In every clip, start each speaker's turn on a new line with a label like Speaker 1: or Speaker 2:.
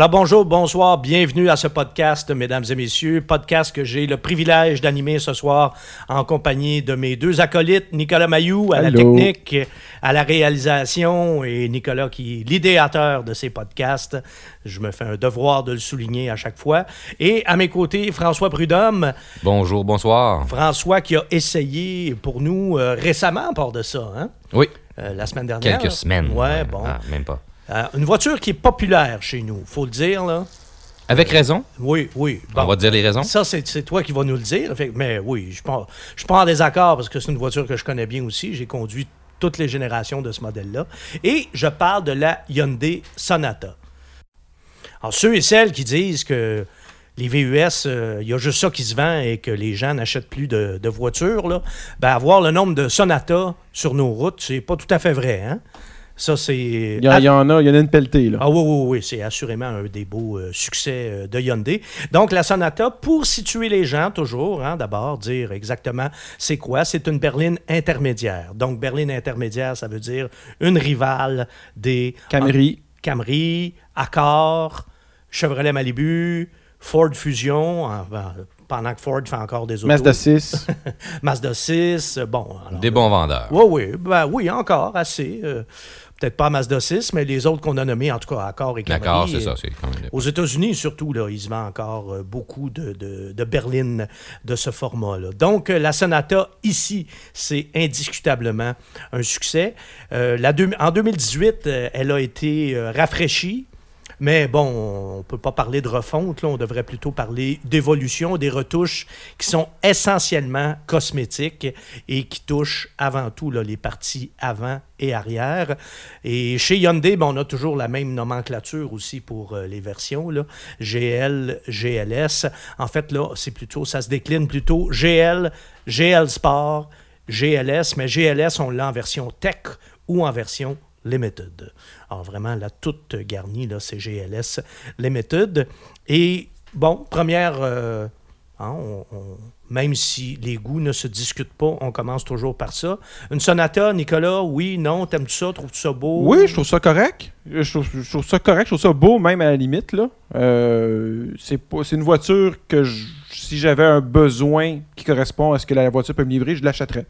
Speaker 1: Alors bonjour, bonsoir, bienvenue à ce podcast, mesdames et messieurs. Podcast que j'ai le privilège d'animer ce soir en compagnie de mes deux acolytes, Nicolas Mayou à la technique, à la réalisation et Nicolas qui est l'idéateur de ces podcasts. Je me fais un devoir de le souligner à chaque fois. Et à mes côtés, François Prudhomme.
Speaker 2: Bonjour, bonsoir.
Speaker 1: François qui a essayé pour nous euh, récemment, à part de ça, hein?
Speaker 2: Oui,
Speaker 1: Euh, la semaine dernière.
Speaker 2: quelques semaines.
Speaker 1: Ouais, bon.
Speaker 2: Ah, même pas.
Speaker 1: Euh, une voiture qui est populaire chez nous, faut le dire, là.
Speaker 2: Avec raison?
Speaker 1: Oui, oui. Bon.
Speaker 2: On va dire les raisons?
Speaker 1: Ça, c'est toi qui vas nous le dire. Fait mais oui, je pense, je pas en désaccord parce que c'est une voiture que je connais bien aussi. J'ai conduit toutes les générations de ce modèle-là. Et je parle de la Hyundai Sonata. Alors, ceux et celles qui disent que les VUS, euh, il y a juste ça qui se vend et que les gens n'achètent plus de, de voitures, là, ben, avoir le nombre de Sonata sur nos routes, c'est pas tout à fait vrai. Hein? Ça, c'est.
Speaker 3: Il y, en- a, il y en a une pelletée, là.
Speaker 1: Ah oui, oui, oui, c'est assurément un des beaux euh, succès euh, de Hyundai. Donc, la Sonata, pour situer les gens, toujours, hein, d'abord, dire exactement c'est quoi. C'est une berline intermédiaire. Donc, berline intermédiaire, ça veut dire une rivale des
Speaker 3: Camry.
Speaker 1: Camry, Accord, Chevrolet Malibu, Ford Fusion, pendant que Ford fait encore des autos.
Speaker 3: Mazda 6.
Speaker 1: Mazda 6, euh, bon. alors,
Speaker 2: Des bons vendeurs.
Speaker 1: oui, oui, ben oui, encore, assez. euh, Peut-être pas Mazda 6, mais les autres qu'on a nommés, en tout cas, Accord et Camry.
Speaker 2: D'accord, c'est
Speaker 1: euh,
Speaker 2: ça. C'est quand même...
Speaker 1: Aux États-Unis, surtout, là, il se vend encore euh, beaucoup de, de, de berlines de ce format-là. Donc, euh, la Sonata, ici, c'est indiscutablement un succès. Euh, la deux- en 2018, euh, elle a été euh, rafraîchie. Mais bon, on ne peut pas parler de refonte, on devrait plutôt parler d'évolution, des retouches qui sont essentiellement cosmétiques et qui touchent avant tout les parties avant et arrière. Et chez Hyundai, ben, on a toujours la même nomenclature aussi pour euh, les versions. GL, GLS. En fait, là, c'est plutôt, ça se décline plutôt GL, GL Sport, GLS, mais GLS, on l'a en version tech ou en version Limited. Alors vraiment, la toute garnie, là, c'est GLS Limited. Et bon, première, euh, hein, même si les goûts ne se discutent pas, on commence toujours par ça. Une Sonata, Nicolas, oui, non, t'aimes-tu ça, trouves-tu ça beau?
Speaker 3: Oui, je trouve ça correct. Je trouve, ça correct. Je trouve ça beau, même à la limite. là. Euh, c'est une voiture que si j'avais un besoin qui correspond à ce que la voiture peut me livrer, je l'achèterais.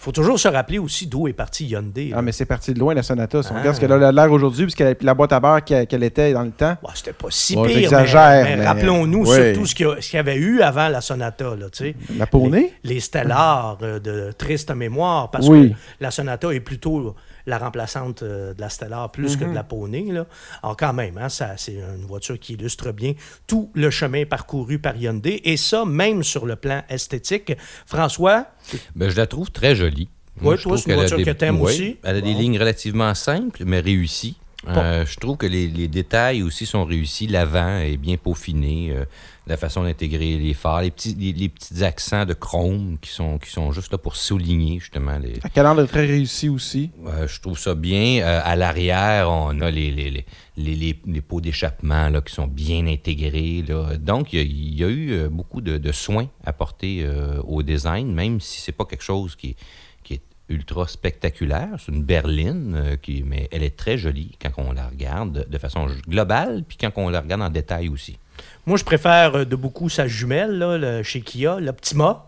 Speaker 1: Faut toujours se rappeler aussi d'où est parti Hyundai. là.
Speaker 3: Ah, mais c'est parti de loin, la Sonata. Si on
Speaker 1: Ah.
Speaker 3: regarde ce qu'elle a l'air aujourd'hui, puisqu'elle a la boîte à beurre qu'elle était dans le temps.
Speaker 1: Ouais, c'était pas si
Speaker 3: Bon,
Speaker 1: pire, mais, mais
Speaker 3: mais-
Speaker 1: rappelons-nous
Speaker 3: oui.
Speaker 1: surtout ce qu'il y, avait eu avant la Sonata, là, tu sais.
Speaker 3: La Poney?
Speaker 1: les, les Stellar euh, de triste mémoire, parce
Speaker 3: Oui.
Speaker 1: que la Sonata est plutôt la remplaçante euh, de la Stellar plus
Speaker 3: Mhm.
Speaker 1: que de la Poney. Là. Alors quand même, hein, ça, c'est une voiture qui illustre bien tout le chemin parcouru par Hyundai, et ça même sur le plan esthétique. François,
Speaker 2: Ben, je la trouve très jolie. Je
Speaker 1: toi, c'est une voiture
Speaker 2: des-
Speaker 1: que t'aimes
Speaker 2: ouais,
Speaker 1: aussi?
Speaker 2: Elle a des
Speaker 1: Bon.
Speaker 2: lignes relativement simples, mais réussies. Euh, je trouve que les, les détails aussi sont réussis. L'avant est bien peaufiné. euh, la façon d'intégrer les phares, les petits, les, les petits accents de chrome qui sont, qui sont juste là pour souligner justement les,
Speaker 3: La calandre est très réussie aussi?
Speaker 2: Euh, je trouve ça bien. Euh, à l'arrière, on a les, les, les, les, les- les pots d'échappement qui sont bien intégrés. Là. Donc, il y, a- il y a eu euh, beaucoup de, de soins apportés euh, au design, même si c'est pas quelque chose qui, est- qui est ultra spectaculaire. C'est une berline, qui, mais elle est très jolie quand on la regarde de, de façon globale, puis quand on la regarde en détail aussi.
Speaker 1: Moi je préfère euh, de beaucoup sa jumelle là, le- chez Kia, l'Optima.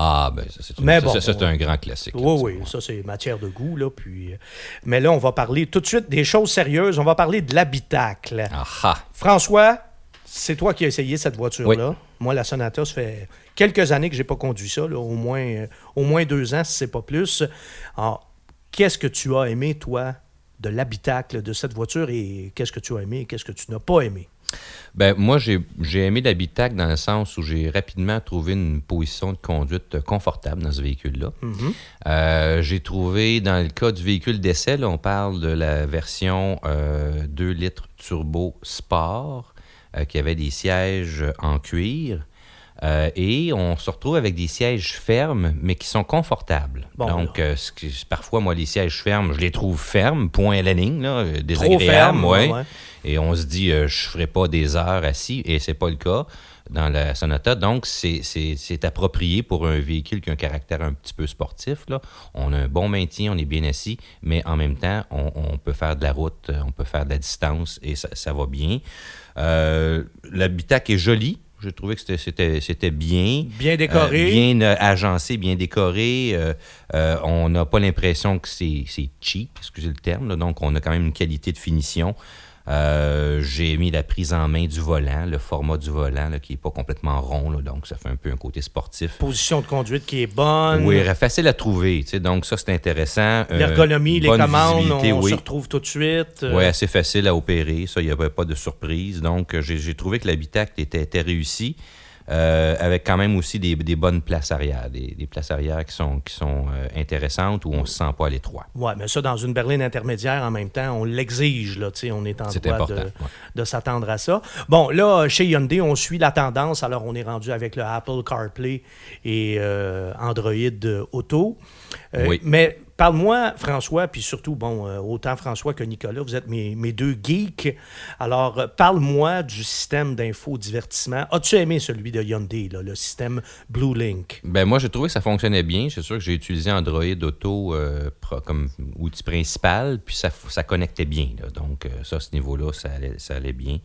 Speaker 2: Ah, ben ça, c'est une-
Speaker 1: Mais
Speaker 2: ça,
Speaker 1: bon,
Speaker 2: ça, c'est
Speaker 1: on-
Speaker 2: un grand classique. là,
Speaker 1: Oui, oui, ça c'est matière de goût. Là, puis, euh, mais là, on va parler tout de suite des choses sérieuses. On va parler de l'habitacle.
Speaker 2: Ah, ah.
Speaker 1: François, c'est toi qui as essayé cette voiture-là.
Speaker 2: Oui.
Speaker 1: Moi, la Sonata, ça fait quelques années que j'ai pas conduit ça, là, au, moins, euh, au moins deux ans, si c'est pas plus. Alors, qu'est-ce que tu as aimé, toi, de l'habitacle de cette voiture et qu'est-ce que tu as aimé et qu'est-ce que tu n'as pas aimé?
Speaker 2: Ben, moi, j'ai aimé l'habitacle dans le sens où j'ai rapidement trouvé une position de conduite confortable dans ce véhicule-là.
Speaker 1: Mhm.
Speaker 2: Euh, j'ai trouvé, dans le cas du véhicule d'essai, on parle de la version euh, 2 litres turbo sport euh, qui avait des sièges en cuir. Euh, et on se retrouve avec des sièges fermes, mais qui sont confortables.
Speaker 1: Bon,
Speaker 2: Donc, euh, ce qui- parfois, moi, les sièges fermes, je les trouve fermes, point à la ligne, là, euh, désagréables,
Speaker 1: ferme,
Speaker 2: ouais.
Speaker 1: ouais.
Speaker 2: Et on se dit, euh, je ne ferai pas des heures assis, et c'est pas le cas dans la Sonata. Donc, c'est approprié pour un véhicule qui a un caractère un petit peu sportif. Là. On a un bon maintien, on est bien assis, mais en même temps, on, peut faire de la route, on peut faire de la distance et ça, ça va bien. Euh, L'habitacle est joli. J'ai trouvé que c'était bien.
Speaker 1: Bien décoré.
Speaker 2: Euh, bien euh, agencé, bien décoré. Euh, on n'a pas l'impression que c'est cheap, excusez le terme. Donc, on a quand même une qualité de finition. Euh, j'ai mis la prise en main du volant, le format du volant qui n'est pas complètement rond, donc ça fait un peu un côté sportif.
Speaker 1: Position de conduite qui est bonne.
Speaker 2: Oui, facile à trouver, donc ça c'est intéressant. Euh,
Speaker 1: L'ergonomie, les commandes, on, se retrouve tout de suite.
Speaker 2: Oui, assez facile à opérer, ça, il n'y avait pas de surprise. Donc j'ai trouvé que l'habitacle était, était réussi. Euh, avec quand même aussi des, bonnes places arrière, des, places arrière qui sont, qui sont euh, intéressantes où on ne se sent pas à l'étroit.
Speaker 1: Oui, mais ça, dans une berline intermédiaire, en même temps, on l'exige, là, on est en droit de, de s'attendre à ça. Bon, là, chez Hyundai, on suit la tendance, alors on est rendu avec le Apple CarPlay et euh, Android Auto. oui. Mais Parle-moi, François, puis surtout, bon, euh, autant François que Nicolas, vous êtes mes, deux geeks. Alors, euh, parle-moi du système d'infodivertissement. As-tu aimé celui de Hyundai, le système Blue Link?
Speaker 2: Ben moi, j'ai trouvé que ça fonctionnait bien. C'est sûr que j'ai utilisé Android Auto euh, comme outil principal, puis ça, connectait bien. Donc, ça, à ce niveau-là, ça allait bien.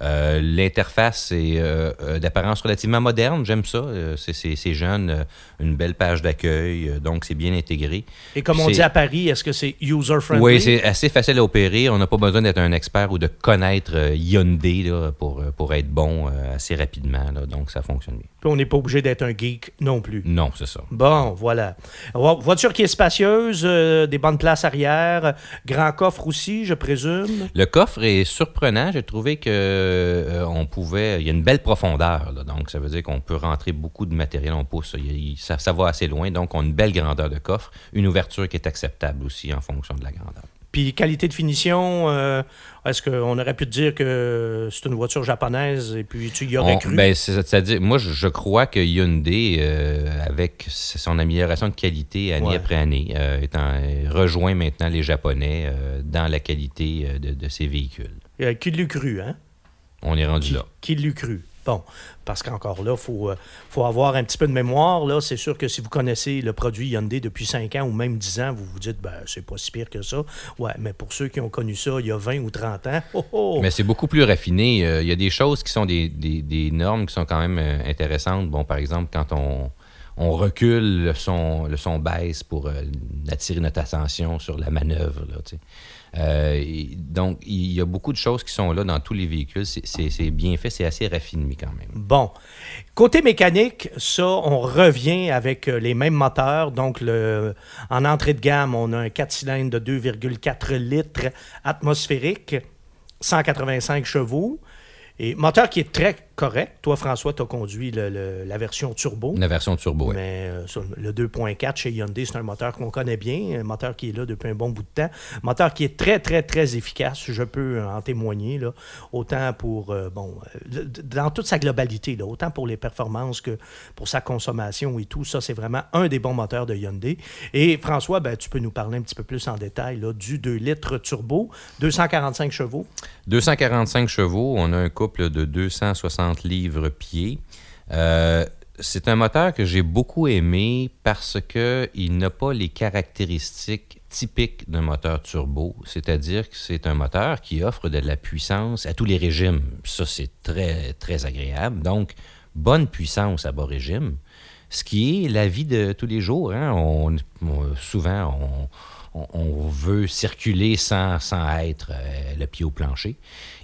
Speaker 2: Euh, l'interface est euh, euh, d'apparence relativement moderne, j'aime ça. c'est jeune, une belle page d'accueil, donc c'est bien intégré.
Speaker 1: Et comme on dit à Paris, est-ce que c'est user-friendly?
Speaker 2: Oui, c'est assez facile à opérer. On n'a pas besoin d'être un expert ou de connaître Hyundai pour, pour être bon assez rapidement, donc ça fonctionne bien.
Speaker 1: Puis on n'est pas obligé d'être un geek non plus.
Speaker 2: Non, c'est ça.
Speaker 1: Bon, voilà. Voiture qui est spacieuse, des bonnes places arrière, grand coffre aussi, je présume.
Speaker 2: Le coffre est surprenant. J'ai trouvé que euh, on pouvait. Il y a une belle profondeur, donc ça veut dire qu'on peut rentrer beaucoup de matériel en pousse. ça, ça, va assez loin, donc on a une belle grandeur de coffre, une ouverture qui est acceptable aussi en fonction de la grandeur.
Speaker 1: Puis qualité de finition, euh, est-ce qu'on aurait pu te dire que c'est une voiture japonaise et puis tu y aurais cru?
Speaker 2: Ben, c'est-à-dire, moi, je, crois que Hyundai, euh, avec son amélioration de qualité année après année, étant, rejoint maintenant les Japonais dans la qualité de, de ses véhicules.
Speaker 1: qui l'eût cru, hein?
Speaker 2: On est rendu là.
Speaker 1: Qui l'eût cru? Bon, parce qu'encore là, il faut, euh, faut avoir un petit peu de mémoire. Là, c'est sûr que si vous connaissez le produit Hyundai depuis 5 ans ou même 10 ans, vous vous dites, ben, c'est pas si pire que ça. Ouais, mais pour ceux qui ont connu ça il y a 20 ou 30 ans, oh, oh!
Speaker 2: Mais c'est beaucoup plus raffiné. Euh, il y a des choses qui sont des, des, normes qui sont quand même euh, intéressantes. Bon, par exemple, quand on, on recule, le son, le son baisse pour attirer notre attention sur la manœuvre. Là, euh, donc, il y a beaucoup de choses qui sont là dans tous les véhicules. C'est bien fait, c'est assez raffiné quand même.
Speaker 1: Bon. Côté mécanique, ça, on revient avec euh, les mêmes moteurs. Donc, en entrée de gamme, on a un 4 cylindres de 2,4 litres atmosphérique, 185 chevaux. Et moteur qui est très correct. Toi, François, tu as conduit la version turbo.
Speaker 2: La version turbo, oui.
Speaker 1: Mais euh, le 2.4 chez Hyundai, c'est un moteur qu'on connaît bien, un moteur qui est là depuis un bon bout de temps. Un moteur qui est très, très, très efficace, je peux en témoigner, là, autant pour, euh, bon, euh, dans toute sa globalité, là, autant pour les performances que pour sa consommation et tout. Ça, c'est vraiment un des bons moteurs de Hyundai. Et François, ben, tu peux nous parler un petit peu plus en détail là, du 2 litres turbo, 245 chevaux.
Speaker 2: 245 chevaux, on a un couple de 260 livres-pieds. Euh, c'est un moteur que j'ai beaucoup aimé parce qu'il n'a pas les caractéristiques typiques d'un moteur turbo, c'est-à-dire que c'est un moteur qui offre de la puissance à tous les régimes. Ça, c'est très, très agréable. Donc, bonne puissance à bas régime, ce qui est la vie de tous les jours. Hein. On, souvent, on, on, veut circuler sans, être euh, le pied au plancher.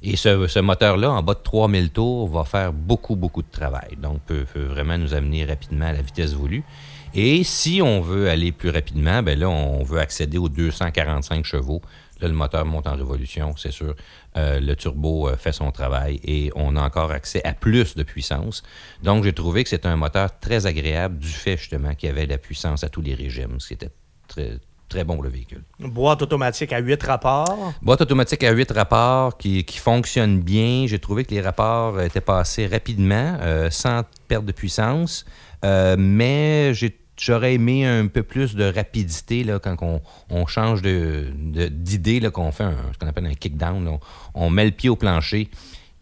Speaker 2: Et ce, moteur-là, en bas de 3000 tours, va faire beaucoup, beaucoup de travail. Donc, peut, peut vraiment nous amener rapidement à la vitesse voulue. Et si on veut aller plus rapidement, ben là, on veut accéder aux 245 chevaux. Là, le moteur monte en révolution, c'est sûr. Euh, le turbo euh, fait son travail et on a encore accès à plus de puissance. Donc, j'ai trouvé que c'était un moteur très agréable du fait justement qu'il y avait de la puissance à tous les régimes, ce qui était très, très bon le véhicule.
Speaker 1: Boîte automatique à 8 rapports.
Speaker 2: Boîte automatique à 8 rapports qui, qui fonctionne bien. J'ai trouvé que les rapports étaient passés rapidement, euh, sans perte de puissance. Euh, mais j'aurais aimé un peu plus de rapidité là, quand on, on change de, de- d'idée, là, qu'on fait un- ce qu'on appelle un kick-down. On, on met le pied au plancher.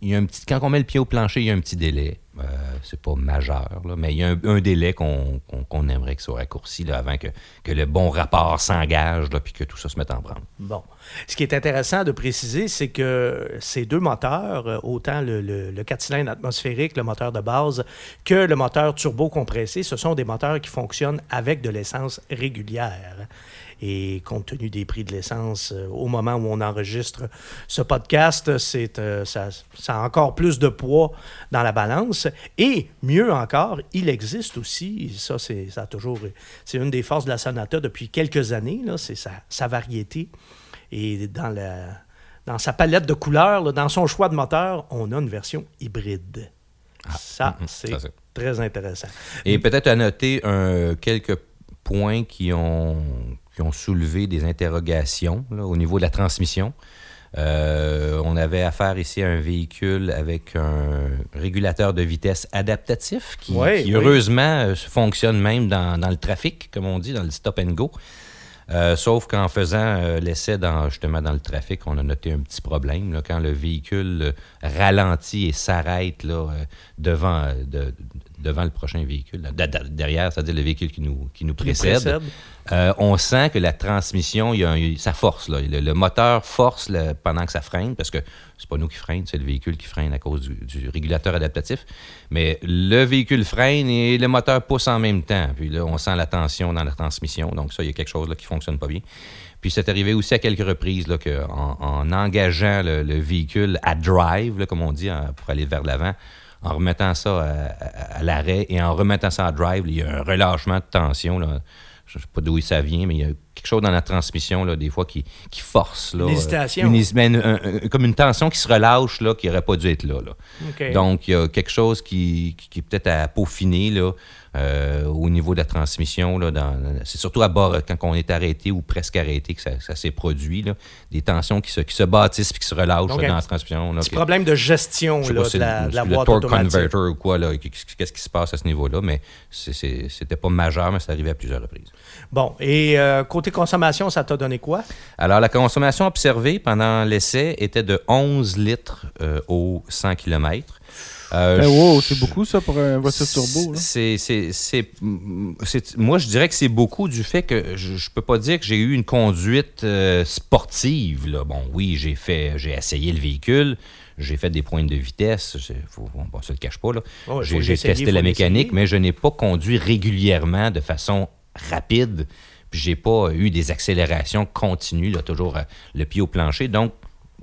Speaker 2: Il y a un petit, quand on met le pied au plancher, il y a un petit délai. Euh, c'est pas majeur, là, mais il y a un, délai qu'on, aimerait que soit raccourci là, avant que, que le bon rapport s'engage puis que tout ça se mette en branle.
Speaker 1: Bon. Ce qui est intéressant de préciser, c'est que ces deux moteurs, euh, autant le, le, le 4 cylindres atmosphérique, le moteur de base, que le moteur turbo compressé, ce sont des moteurs qui fonctionnent avec de l'essence régulière. Et compte tenu des prix de l'essence, euh, au moment où on enregistre ce podcast, ça, ça a encore plus de poids dans la balance. Et mieux encore, il existe aussi, ça, c'est, ça a toujours, c'est une des forces de la Sonata depuis quelques années, c'est sa, sa variété. Et dans, la, dans sa palette de couleurs, là, dans son choix de moteur, on a une version hybride. ça,
Speaker 2: mhm,
Speaker 1: c'est
Speaker 2: ça, c'est-
Speaker 1: très intéressant.
Speaker 2: Et peut-être à noter un- quelques points qui ont, qui ont soulevé des interrogations là, au niveau de la transmission. Euh, on avait affaire ici à un véhicule avec un régulateur de vitesse adaptatif qui, heureusement euh, fonctionne même dans, dans le trafic, comme on dit, dans le stop and go. Euh, sauf qu'en faisant euh, l'essai dans, justement dans le trafic, on a noté un petit problème. là, quand le véhicule euh, ralentit et s'arrête là, devant, de- devant le prochain véhicule, là, de- de- derrière, c'est-à-dire le véhicule qui nous, qui nous précède,
Speaker 1: précède.
Speaker 2: euh, on sent que la transmission, il y a un- ça force. Là. Le, le moteur force pendant que ça freine, parce que c'est pas nous qui freine, c'est le véhicule qui freine à cause du, du régulateur adaptatif. Mais le véhicule freine et le moteur pousse en même temps. Puis là, on sent la tension dans la transmission. Donc ça, il y a quelque chose là, qui fonctionne pas bien. Puis c'est arrivé aussi à quelques reprises là, que en, en engageant le, le véhicule à drive, là, comme on dit, en- pour aller vers l'avant, en remettant ça à, l'arrêt et en remettant ça à drive, il y a un relâchement de tension. Je ne sais pas d'où ça vient, mais il y a quelque chose dans la transmission, là, des fois, qui, qui force. Là,
Speaker 1: Une
Speaker 2: euh,
Speaker 1: hésitation.
Speaker 2: une un- comme une tension qui se relâche, là, qui n'aurait pas dû être là. Donc, il y a quelque chose qui, qui- qui est peut-être à peaufiner là, euh, au niveau de la transmission. Là, dans- c'est surtout à bord, quand on est arrêté ou presque arrêté, que ça, ça s'est produit. Là, des tensions qui se, qui se bâtissent puis qui se relâchent
Speaker 1: Donc,
Speaker 2: là,
Speaker 1: un
Speaker 2: dans la transmission. Là,
Speaker 1: Petit
Speaker 2: puis-
Speaker 1: problème de gestion là,
Speaker 2: pas
Speaker 1: de la, de la
Speaker 2: le torque
Speaker 1: automatique.
Speaker 2: converter ou quoi, là, qu'est-ce qui se passe à ce niveau-là, mais c'est- c'est- c'était pas majeur, mais ça arrivait à plusieurs reprises.
Speaker 1: Bon, et euh, côté consommation, ça t'a donné quoi?
Speaker 2: Alors, la consommation observée pendant l'essai était de 11 litres euh, au 100 km. Euh,
Speaker 3: Ben, wow, c'est beaucoup ça pour un voiture turbo. là.
Speaker 2: C'est, c'est, c'est- c'est- moi, je dirais que c'est beaucoup du fait que je, je peux pas dire que j'ai eu une conduite euh, sportive. Là. Bon, oui, j'ai fait, j'ai essayé le véhicule, j'ai fait des pointes de vitesse, faut, on ne se le cache pas. Là. J'ai, testé la mécanique, mais je n'ai pas conduit régulièrement de façon rapide. Puis j'ai pas eu des accélérations continues, là, toujours euh, le pied au plancher. Donc,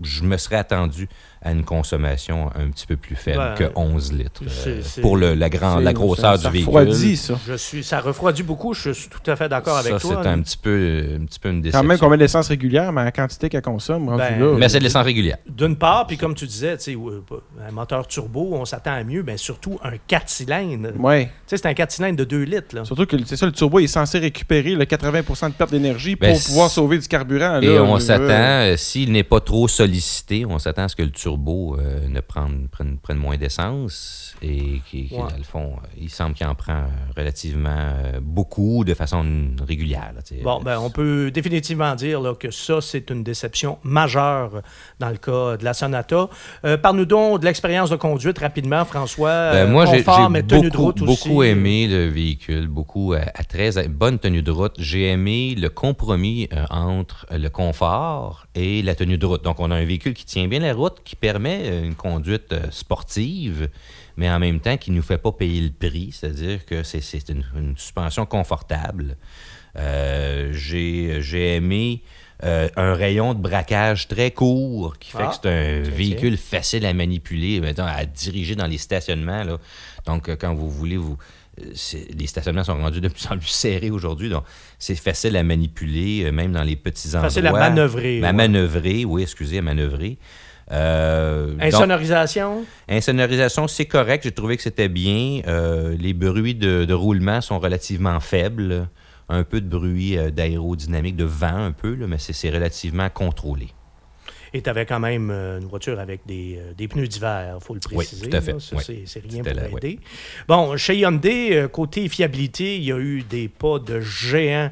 Speaker 2: je me serais attendu à une consommation un petit peu plus faible
Speaker 1: Ben,
Speaker 2: que 11 litres euh, pour le- la, grand, la grosseur
Speaker 3: ça-
Speaker 2: du véhicule.
Speaker 3: Ça refroidit, ça.
Speaker 1: Je suis, ça refroidit beaucoup, je suis tout à fait d'accord avec
Speaker 2: ça,
Speaker 1: toi.
Speaker 2: c'est un petit peu, un petit peu une déception.
Speaker 3: Quand même qu'on met de l'essence régulière, mais la quantité qu'elle consomme, rendu
Speaker 1: Ben,
Speaker 3: là.
Speaker 2: Mais c'est de l'essence régulière.
Speaker 1: D'une part, puis comme tu disais, tu sais, euh, un moteur turbo, on s'attend à mieux, mais surtout un 4 cylindres. Tu
Speaker 3: Ouais.
Speaker 1: sais, c'est un 4 cylindres de 2 litres. Là.
Speaker 3: Surtout que c'est ça, le turbo est censé récupérer le 80% de perte d'énergie pour
Speaker 2: Ben,
Speaker 3: pouvoir
Speaker 2: c'est-
Speaker 3: sauver du carburant.
Speaker 2: Et on
Speaker 3: Euh,
Speaker 2: s'attend, euh, s'il n'est pas trop sollicité, on s'attend à ce que le turbo euh, ne prenne, prenne, prenne moins d'essence et qu'il,
Speaker 1: Ouais.
Speaker 2: dans le fond, euh, il semble qu'il en prend relativement euh, beaucoup de façon régulière. là.
Speaker 1: Bon, ben, on peut définitivement dire là, que ça, c'est une déception majeure dans le cas de la Sonata. Euh, Parle-nous donc de l'expérience de conduite rapidement, François.
Speaker 2: Ben, moi, j'ai, beaucoup, beaucoup aimé le véhicule, beaucoup à, à très bonne tenue de route. J'ai aimé le compromis entre le confort et la tenue de route. Donc, on a un véhicule qui tient bien la route, qui permet euh, une conduite euh, sportive, mais en même temps qui ne nous fait pas payer le prix, c'est-à-dire que c'est, une, une suspension confortable. Euh, j'ai, aimé euh, un rayon de braquage très court qui fait
Speaker 1: Ah,
Speaker 2: que c'est un véhicule facile à manipuler, à diriger dans les stationnements. Là. Donc, quand vous voulez, vous, les stationnements sont rendus de plus en plus serrés aujourd'hui. Donc, c'est facile à manipuler, même dans les petits endroits.
Speaker 1: Facile à manœuvrer,
Speaker 2: À
Speaker 1: ouais.
Speaker 2: manœuvrer, oui, excusez, à manœuvrer. Euh, donc,
Speaker 1: Insonorisation.
Speaker 2: Insonorisation, c'est correct. J'ai trouvé que c'était bien. Euh, les bruits de, de roulement sont relativement faibles. Un peu de bruit euh, d'aérodynamique, de vent un peu, là, mais c'est relativement contrôlé.
Speaker 1: Et tu avais quand même une voiture avec des, des pneus d'hiver, il faut le préciser.
Speaker 2: tout à fait. Oui.
Speaker 1: c'est, rien pour
Speaker 2: là,
Speaker 1: aider. Bon, chez Hyundai, côté fiabilité, il y a eu des pas de géant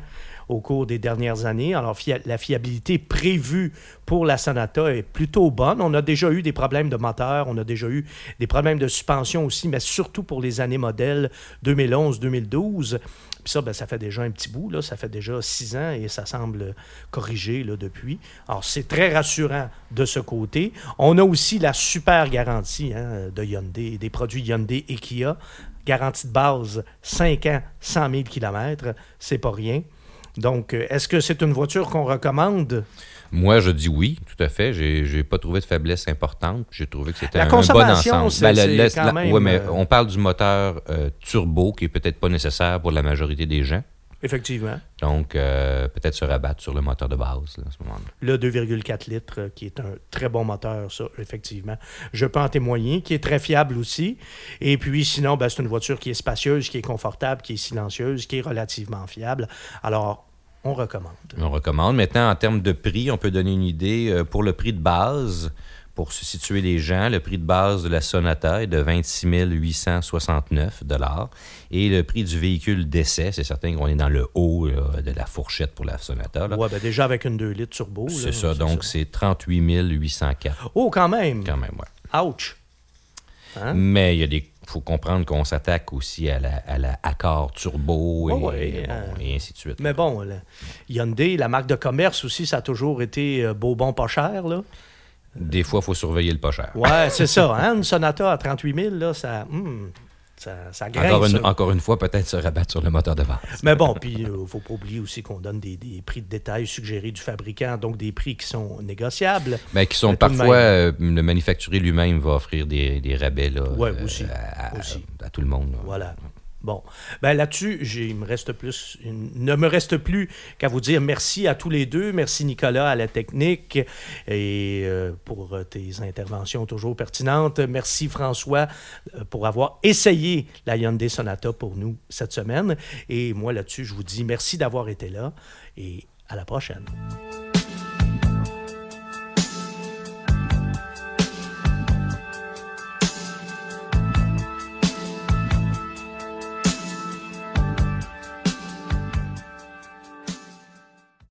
Speaker 1: au cours des dernières années. Alors, la fiabilité prévue pour la Sonata est plutôt bonne. On a déjà eu des problèmes de moteur, on a déjà eu des problèmes de suspension aussi, mais surtout pour les années modèles 2011-2012. Puis ça, ben, ça fait déjà un petit bout, là. ça fait déjà six ans et ça semble corrigé depuis. Alors, c'est très rassurant de ce côté. On a aussi la super garantie hein, de Hyundai, des produits Hyundai et Kia. Garantie de base, 5 ans, 100 000 km, c'est pas rien. Donc, euh, est-ce que c'est une voiture qu'on recommande?
Speaker 2: Moi, je dis oui, tout à fait. J'ai j'ai pas trouvé de faiblesse importante. J'ai trouvé que c'était
Speaker 1: La
Speaker 2: un, un bon ensemble. le- le-
Speaker 1: c'est quand
Speaker 2: la-
Speaker 1: même,
Speaker 2: ouais, mais
Speaker 1: euh,
Speaker 2: on parle du moteur euh, turbo qui est peut-être pas nécessaire pour la majorité des gens.
Speaker 1: Effectivement.
Speaker 2: Donc, euh, peut-être se rabattre sur le moteur de base là, à ce moment-là.
Speaker 1: Le 2,4 litres, euh, qui est un très bon moteur, ça, effectivement. Je peux en témoigner, qui est très fiable aussi. Et puis, sinon, ben, c'est une voiture qui est spacieuse, qui est confortable, qui est silencieuse, qui est relativement fiable. Alors, on recommande.
Speaker 2: On recommande. Maintenant, en termes de prix, on peut donner une idée. Euh, Pour le prix de base, pour se situer les gens, le prix de base de la Sonata est de 26 869 Et le prix du véhicule d'essai, c'est certain qu'on est dans le haut là, de la fourchette pour la Sonata.
Speaker 1: Ouais, ben, déjà avec une 2 litres turbo.
Speaker 2: c'est ça, donc c'est 38 804
Speaker 1: Oh, quand même!
Speaker 2: quand même.
Speaker 1: Ouch! Hein?
Speaker 2: Mais il y a des faut comprendre qu'on s'attaque aussi à la, à la Accord Turbo et,
Speaker 1: Oh ouais,
Speaker 2: et bon,
Speaker 1: hein.
Speaker 2: et ainsi de suite.
Speaker 1: Mais bon, là, Hyundai, la marque de commerce aussi, ça a toujours été euh, beau, bon, pas cher. Là.
Speaker 2: Des fois, il faut surveiller le pas cher.
Speaker 1: Ouais, c'est ça. Hein? Une Sonata à 38 000, là, ça, hum, ça, ça grince.
Speaker 2: Encore une,
Speaker 1: ça.
Speaker 2: encore une fois, peut-être se rabattre sur le moteur de base.
Speaker 1: Mais bon, puis il ne faut pas oublier aussi qu'on donne des, des prix de détail suggérés du fabricant, donc des prix qui sont négociables.
Speaker 2: Ben, qui sont
Speaker 1: Mais de
Speaker 2: parfois, euh, le manufacturier lui-même va offrir des, des rabais là,
Speaker 1: Ouais,
Speaker 2: euh,
Speaker 1: aussi,
Speaker 2: à, à-
Speaker 1: aussi.
Speaker 2: à tout le monde. là.
Speaker 1: Voilà. Bon. Ben là-dessus, il ne me reste plus qu'à vous dire merci à tous les deux. Merci Nicolas à la technique et euh, pour tes interventions toujours pertinentes. Merci François euh, pour avoir essayé la Hyundai Sonata pour nous cette semaine. Et moi là-dessus, je vous dis merci d'avoir été là et à la prochaine.